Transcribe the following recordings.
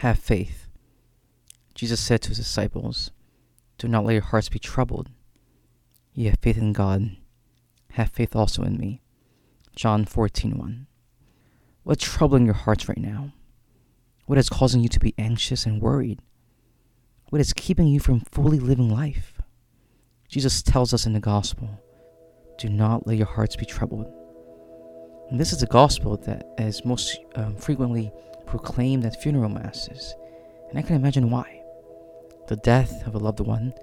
Have faith. Jesus said to his disciples, Do not let your hearts be troubled. Ye have faith in God. Have faith also in me. John 14:1. What's troubling your hearts right now? What is causing you to be anxious and worried? What is keeping you from fully living life? Jesus tells us in the gospel, do not let your hearts be troubled. And this is the gospel that is most um, frequently proclaimed at funeral masses, and I can imagine why. The death of a loved one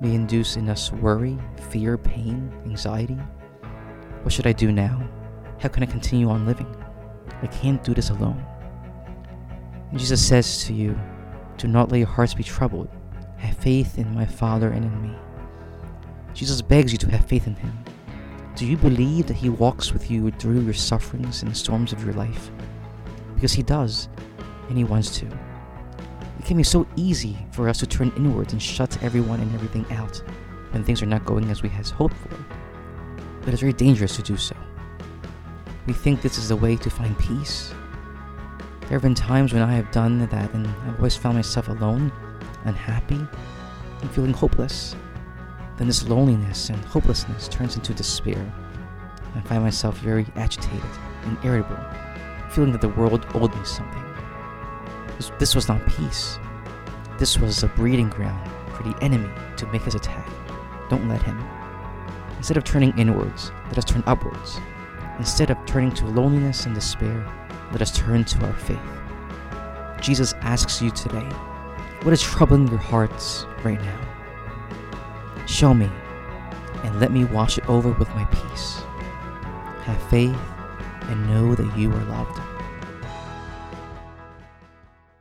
may induce in us worry, fear, pain, anxiety. What should I do now? How can I continue on living? I can't do this alone. And Jesus says to you, Do not let your hearts be troubled. Have faith in my Father and in me. Jesus begs you to have faith in him. Do you believe that he walks with you through your sufferings and storms of your life? because He does, and He wants to. It can be so easy for us to turn inwards and shut everyone and everything out when things are not going as we had hoped for. But it's very dangerous to do so. We think this is the way to find peace. There have been times when I have done that and I've always found myself alone, unhappy, and feeling hopeless. Then this loneliness and hopelessness turns into despair. I find myself very agitated and irritable feeling that the world owed me something. This, was not peace. This was a breeding ground for the enemy to make his attack. Don't let him. Instead of turning inwards, let us turn upwards. Instead of turning to loneliness and despair, let us turn to our faith. Jesus asks you today, what is troubling your hearts right now? Show me, and let me wash it over with my peace. Have faith and know that you are loved.